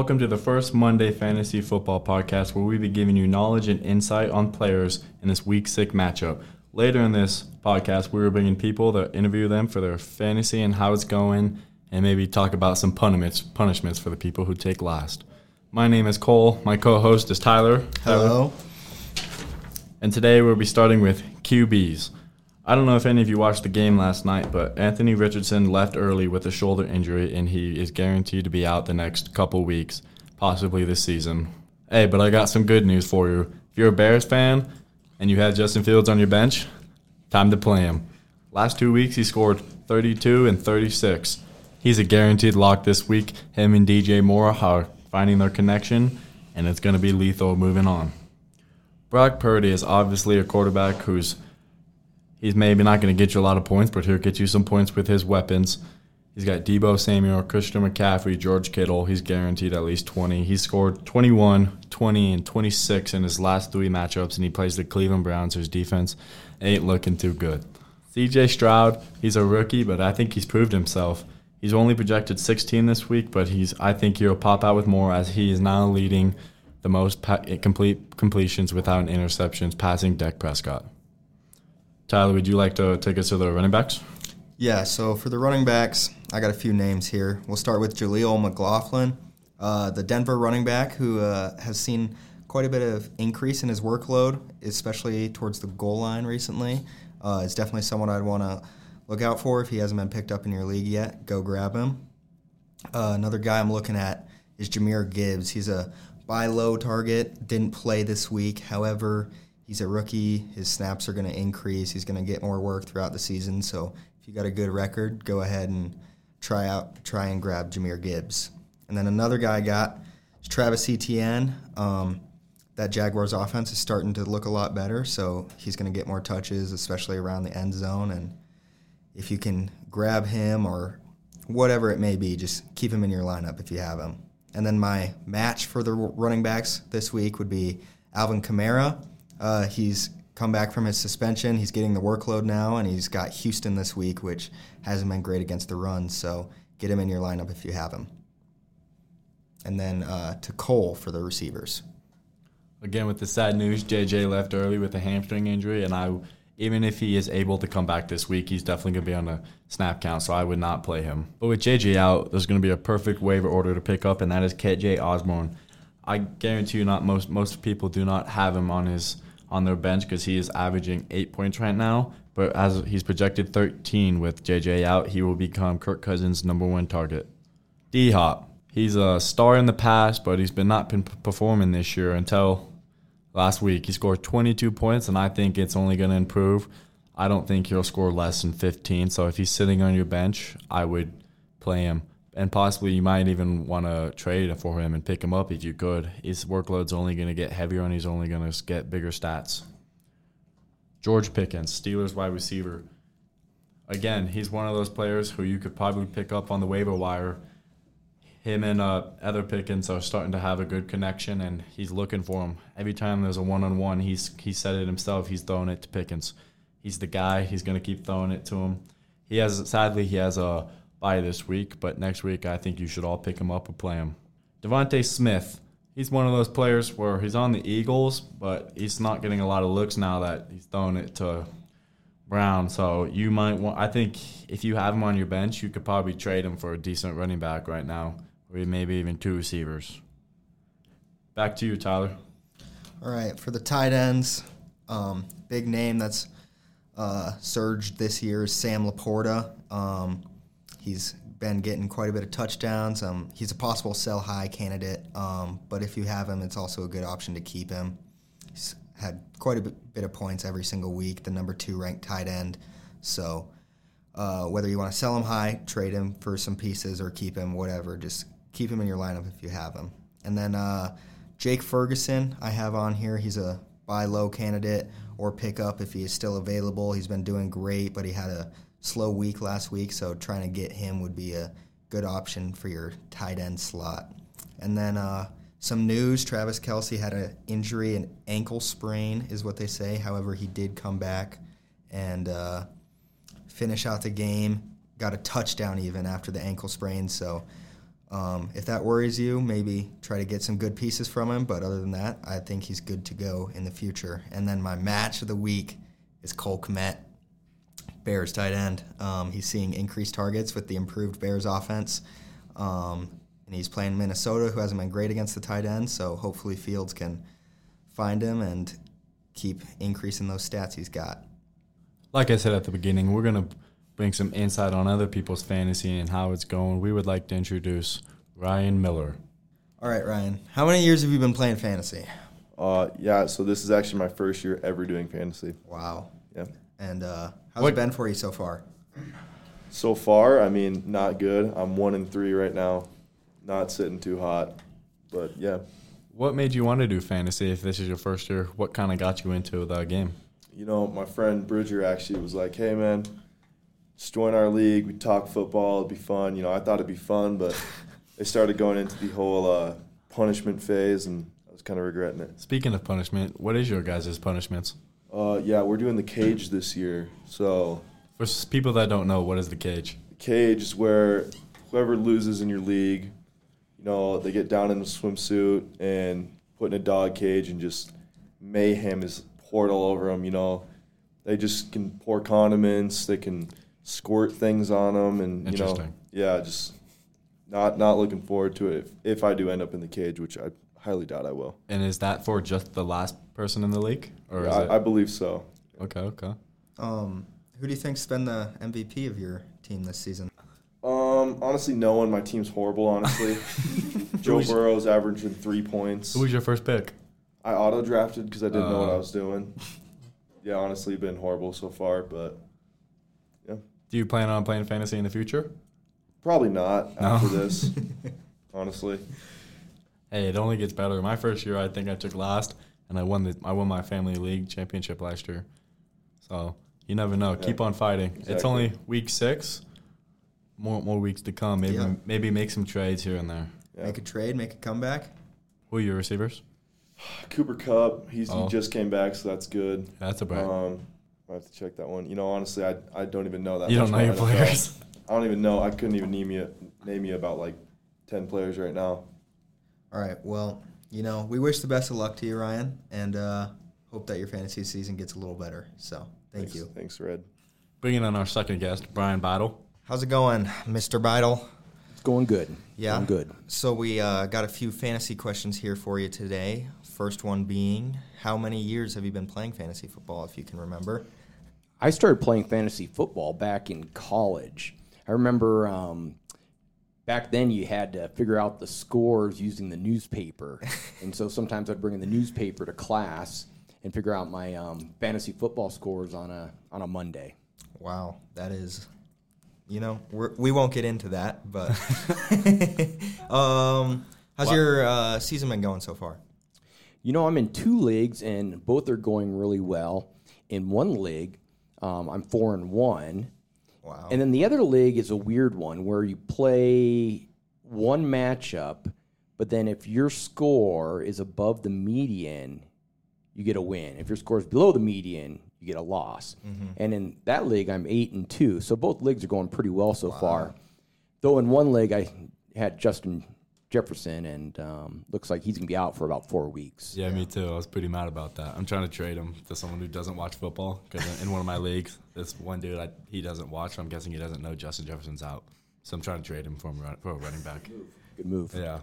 Welcome to the first Monday Fantasy Football Podcast, where we'll be giving you knowledge and insight on players in this week six matchup. Later in this podcast, we will bring in people to interview them for their fantasy and how it's going, and maybe talk about some punishments punishments for the people who take last. My name is Cole. My co-host is Tyler. Hello. And today we'll be starting with QBs. I don't know if any of you watched the game last night, but Anthony Richardson left early with a shoulder injury, and he is guaranteed to be out the next couple weeks, possibly this season. Hey, but I got some good news for you. If you're a Bears fan and you have Justin Fields on your bench, time to play him. Last two weeks, he scored 32 and 36. He's a guaranteed lock this week. Him and DJ Moore are finding their connection, and it's going to be lethal moving on. Brock Purdy is obviously a quarterback who's he's maybe not going to get you a lot of points, but he'll get you some points with his weapons. He's got Deebo Samuel, Christian McCaffrey, George Kittle. He's guaranteed at least 20. He scored 21, 20, and 26 in his last three matchups, and he plays the Cleveland Browns, whose defense ain't looking too good. CJ Stroud, he's a rookie, but I think he's proved himself. He's only projected 16 this week, but he's I think he'll pop out with more as he is now leading the most pa- complete completions without interceptions, passing Dak Prescott. Tyler, would you like to take us to the running backs? Yeah, so for the running backs, I got a few names here. We'll start with Jaleel McLaughlin, uh, the Denver running back who uh, has seen quite a bit of increase in his workload, especially towards the goal line recently. Uh, it's definitely someone I'd want to look out for if he hasn't been picked up in your league yet. Go grab him. Uh, another guy I'm looking at is Jahmyr Gibbs. He's a buy low target, didn't play this week. However, he's a rookie. His snaps are going to increase. He's going to get more work throughout the season. So if you got a good record, go ahead and try out, try and grab Jahmyr Gibbs. And then another guy I got is Travis Etienne. Um, that Jaguars offense is starting to look a lot better, so he's going to get more touches, especially around the end zone. And if you can grab him or whatever it may be, just keep him in your lineup if you have him. And then my match for the running backs this week would be Alvin Kamara. Uh, he's come back from his suspension. He's getting the workload now, and he's got Houston this week, which hasn't been great against the run. So get him in your lineup if you have him. And then uh, to Cole for the receivers. Again, with the sad news, JJ left early with a hamstring injury, and I, even if he is able to come back this week, he's definitely going to be on a snap count, so I would not play him. But with JJ out, there's going to be a perfect waiver order to pick up, and that is KJ Osborn. I guarantee you, not most most people do not have him on his on their bench because he is averaging eight points right now. But as he's projected 13 with JJ out, he will become Kirk Cousins' number one target. D Hop, he's a star in the past, but he's been not been performing this year until last week. He scored 22 points, and I think it's only going to improve. I don't think he'll score less than 15. So if he's sitting on your bench, I would play him. And possibly you might even want to trade for him and pick him up if you could. His workload's only going to get heavier and he's only going to get bigger stats. George Pickens, Steelers wide receiver. Again, he's one of those players who you could probably pick up on the waiver wire. Him and uh, other Pickens are starting to have a good connection, and he's looking for him. Every time there's a one-on-one, he's he said it himself. He's throwing it to Pickens. He's the guy. He's going to keep throwing it to him. He has sadly he has a bye this week, but next week I think you should all pick him up or play him. DeVonta Smith, he's one of those players where he's on the Eagles, but he's not getting a lot of looks now that he's throwing it to Brown. So you might want. I think if you have him on your bench, you could probably trade him for a decent running back right now, or maybe even two receivers. Back to you, Tyler. All right, for the tight ends, um, big name that's uh, surged this year is Sam Laporta. Um, he's been getting quite a bit of touchdowns. Um, he's a possible sell high candidate, um, but if you have him, it's also a good option to keep him. He's had quite a bit of points every single week, the number two ranked tight end. So uh, whether you want to sell him high, trade him for some pieces, or keep him, whatever, just keep him in your lineup if you have him. And then uh, Jake Ferguson, I have on here. He's a buy low candidate or pick up if he is still available. He's been doing great, but he had a slow week last week, so trying to get him would be a good option for your tight end slot. And then uh, some news: Travis Kelce had an injury, an ankle sprain, is what they say. However, he did come back and uh, finish out the game. Got a touchdown even after the ankle sprain. So Um, if that worries you, maybe try to get some good pieces from him. But other than that, I think he's good to go in the future. And then my match of the week is Cole Kmet, Bears tight end. Um, he's seeing increased targets with the improved Bears offense. Um, and he's playing Minnesota, who hasn't been great against the tight end. So hopefully Fields can find him and keep increasing those stats he's got. Like I said at the beginning, we're going to bring some insight on other people's fantasy and how it's going. We would like to introduce Ryan Miller. All right, Ryan. How many years have you been playing fantasy? Uh, yeah, so this is actually my first year ever doing fantasy. Wow. Yeah. And uh, how's What- it been for you so far? So far, I mean, not good. I'm one and three right now. Not sitting too hot, but yeah. What made you want to do fantasy if this is your first year? What kind of got you into the game? You know, my friend Bridger actually was like, "Hey, man, just join our league. We talk football. It'd be fun." You know, I thought it'd be fun, but they started going into the whole uh, punishment phase, and I was kind of regretting it. Speaking of punishment, what is your guys' punishments? Uh, yeah, we're doing the cage this year, so For people that don't know, what is the cage? The cage is where whoever loses in your league, you know, they get down in a swimsuit and put in a dog cage and just mayhem is poured all over them. You know, they just can pour condiments, they can squirt things on them, and you know, yeah, just not not looking forward to it. If, if I do end up in the cage, which I highly doubt I will. And is that for just the last person in the league, or is I, it? I believe so. okay, okay. Um, who do you think's been the MVP of your team this season? Um, honestly, no one. My team's horrible. Honestly, Joe Burrow's averaging three points. Who was your first pick? I auto drafted because I didn't know what Uh. I was doing. Yeah, honestly, been horrible so far, but yeah. Do you plan on playing fantasy in the future? Probably not No. after this. honestly, Hey, it only gets better. My first year, I think I took last, and I won the I won my family league championship last year. So you never know. Yeah. Keep on fighting. It's only week six. More more weeks to come. Maybe Yeah. maybe make some trades here and there. yeah. Make a trade, make a comeback. Who are your receivers? Cooper Kupp, he's Oh. he just came back, so that's good. That's a break. Um, I have to check that one. You know, honestly, I, I don't even know that. you don't know your about NFL. players. I don't even know. I couldn't even name you name you about like ten players right now. All right. Well, you know, we wish the best of luck to you, Ryan, and uh, hope that your fantasy season gets a little better. So, thank Thanks, you. Thanks, Red. Bringing on our second guest, Brian Battle. How's it going, Mr. Beidel? It's going good. Yeah. Going good. So we uh, got a few fantasy questions here for you today. First one being, how many years have you been playing fantasy football, if you can remember? I started playing fantasy football back in college. I remember um, back then you had to figure out the scores using the newspaper. and so sometimes I'd bring in the newspaper to class and figure out my um, fantasy football scores on a, on a Monday. Wow, that is, you know, we're, we won't get into that, but um, how's Wow. your uh, season been going so far? You know, I'm in two leagues, and both are going really well. In one league, um, I'm four and one, Wow. and then the other league is a weird one where you play one matchup, but then if your score is above the median, you get a win. If your score is below the median, you get a loss. Mm-hmm. And in that league, I'm eight and two, so both leagues are going pretty well so far. Though in one league, I had Justin Jefferson, and um, looks like he's gonna be out for about four weeks. Yeah, me too. I was pretty mad about that. I'm trying to trade him to someone who doesn't watch football because in one of my leagues, this one dude I, he doesn't watch. So I'm guessing he doesn't know Justin Jefferson's out. So I'm trying to trade him for, a run- for a running back. Good move. Yeah.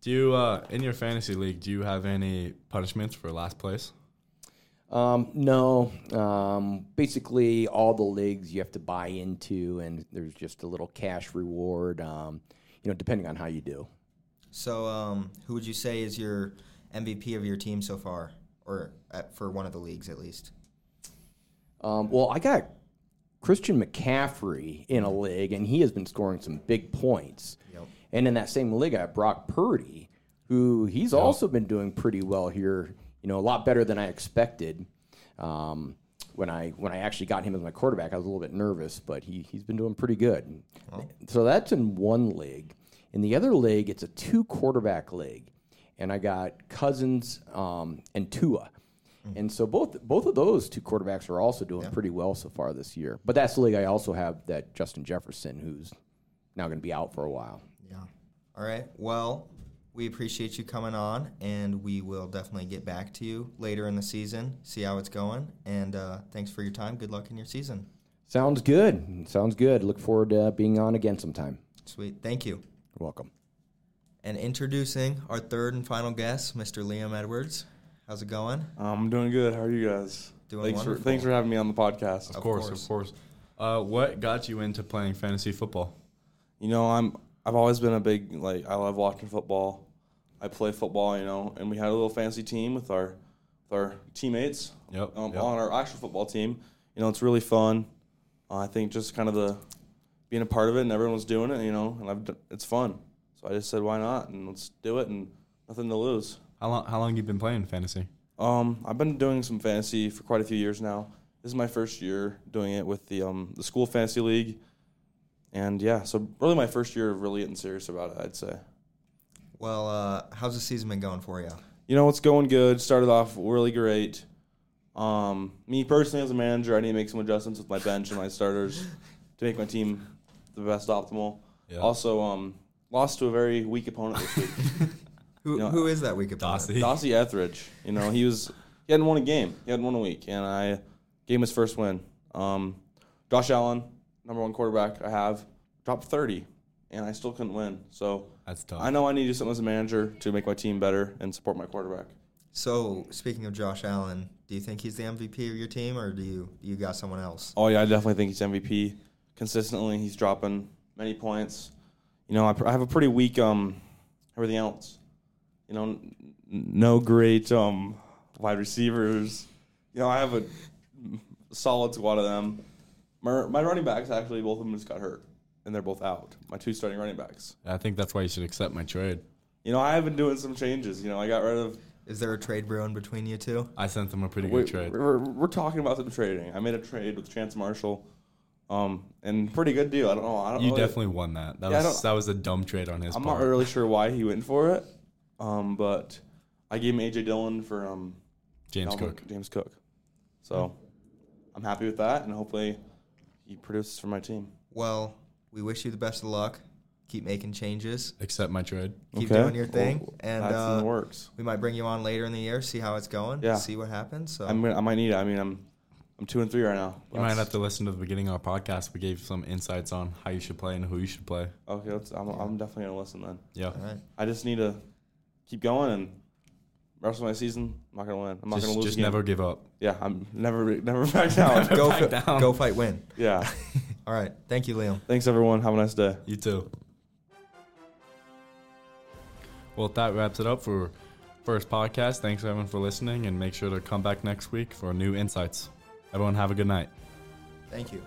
Do you uh, in your fantasy league? Do you have any punishments for last place? Um, no. Um, basically, all the leagues you have to buy into, and there's just a little cash reward. Um, you know, depending on how you do. So, um, who would you say is your MVP of your team so far, or at, for one of the leagues at least? Um, well, I got Christian McCaffrey in a league, and he has been scoring some big points. Yep. And in that same league, I have Brock Purdy, who he's also been doing pretty well here. You know, a lot better than I expected. Um, when I when I actually got him as my quarterback, I was a little bit nervous, but he he's been doing pretty good. So that's in one league. In the other league, it's a two quarterback league, and I got Cousins um, and Tua. And so both both of those two quarterbacks are also doing pretty well so far this year. But that's the league I also have that Justin Jefferson, who's now going to be out for a while. Yeah. All right. Well, we appreciate you coming on, and we will definitely get back to you later in the season, see how it's going. And uh, thanks for your time. Good luck in your season. Sounds good. Sounds good. Look forward to being on again sometime. Sweet. Thank you. You're welcome. And introducing our third and final guest, Mr. Liam Edwards. How's it going? I'm doing good. How are you guys? Doing thanks wonderful. for thanks for having me on the podcast. Of, Of course, course. of course. Uh, what got you into playing fantasy football? You know, I'm I've always been a big like I love watching football. I play football, you know, and we had a little fancy team with our with our teammates Yep, um, yep. on our actual football team. You know, it's really fun. Uh, I think just kind of the being a part of it and everyone was doing it, you know, and I've d- it's fun. So I just said, why not? And let's do it, and nothing to lose. How long? How long you been playing fantasy? Um, I've been doing some fantasy for quite a few years now. This is my first year doing it with the um, the school fantasy league, and yeah, so really my first year of really getting serious about it. I'd say. Well, uh, how's the season been going for you? You know, it's going good. Started off really great. Um, me personally, as a manager, I need to make some adjustments with my bench and my starters to make my team the best optimal. Yeah. Also, um, lost to a very weak opponent this week. Who, You know, who is that weak opponent? Dossie. Dossie Etheridge. You know, he was he hadn't won a game. He hadn't won a week, and I gave him his first win. Um, Josh Allen, number one quarterback I have, dropped thirty, and I still couldn't win. So That's tough. I know I need to do something as a manager to make my team better and support my quarterback. So, speaking of Josh Allen, do you think he's the MVP of your team, or do you you got someone else? Oh yeah, I definitely think he's MVP. Consistently, he's dropping many points. You know, I, pr- I have a pretty weak um everything else. You know, n- no great um wide receivers. You know, I have a solid squad of them. My, my running backs actually both of them just got hurt, and they're both out. My two starting running backs. I think that's why you should accept my trade. You know, I have been doing some changes. You know, I got rid of. Is there a trade brewing between you two? I sent them a pretty we- good trade. We're, we're talking about some trading. I made a trade with Chance Marshall, um, and pretty good deal. I don't know. I don't You really- definitely won that. That Yeah, was that was a dumb trade on his I'm part. not really sure why he went for it, um, but I gave him AJ Dillon for um, James Dalvin- Cook. James Cook. So I'm happy with that, and hopefully he produces for my team. Well, we wish you the best of luck. Keep making changes. Accept my trade. Keep Okay. doing your thing, Well, and that's in the uh, works. we might bring you on later in the year, see how it's going, Yeah. see what happens. So, I'm I might need it. I mean, I'm I'm two and three right now. You might have to listen to the beginning of our podcast. We gave some insights on how you should play and who you should play. Okay, let's, I'm, I'm definitely gonna listen then. Yeah. all right. I just need to keep going and rest of my season. I'm not gonna win. I'm not Just, gonna lose. just again. never give up. Yeah, I'm never never back down. Go, Back fi- down. go fight, win. yeah. All right. Thank you, Liam. Thanks everyone. Have a nice day. You too. Well, that wraps it up for first podcast. Thanks everyone for listening, and make sure to come back next week for new insights. Everyone, have a good night. Thank you.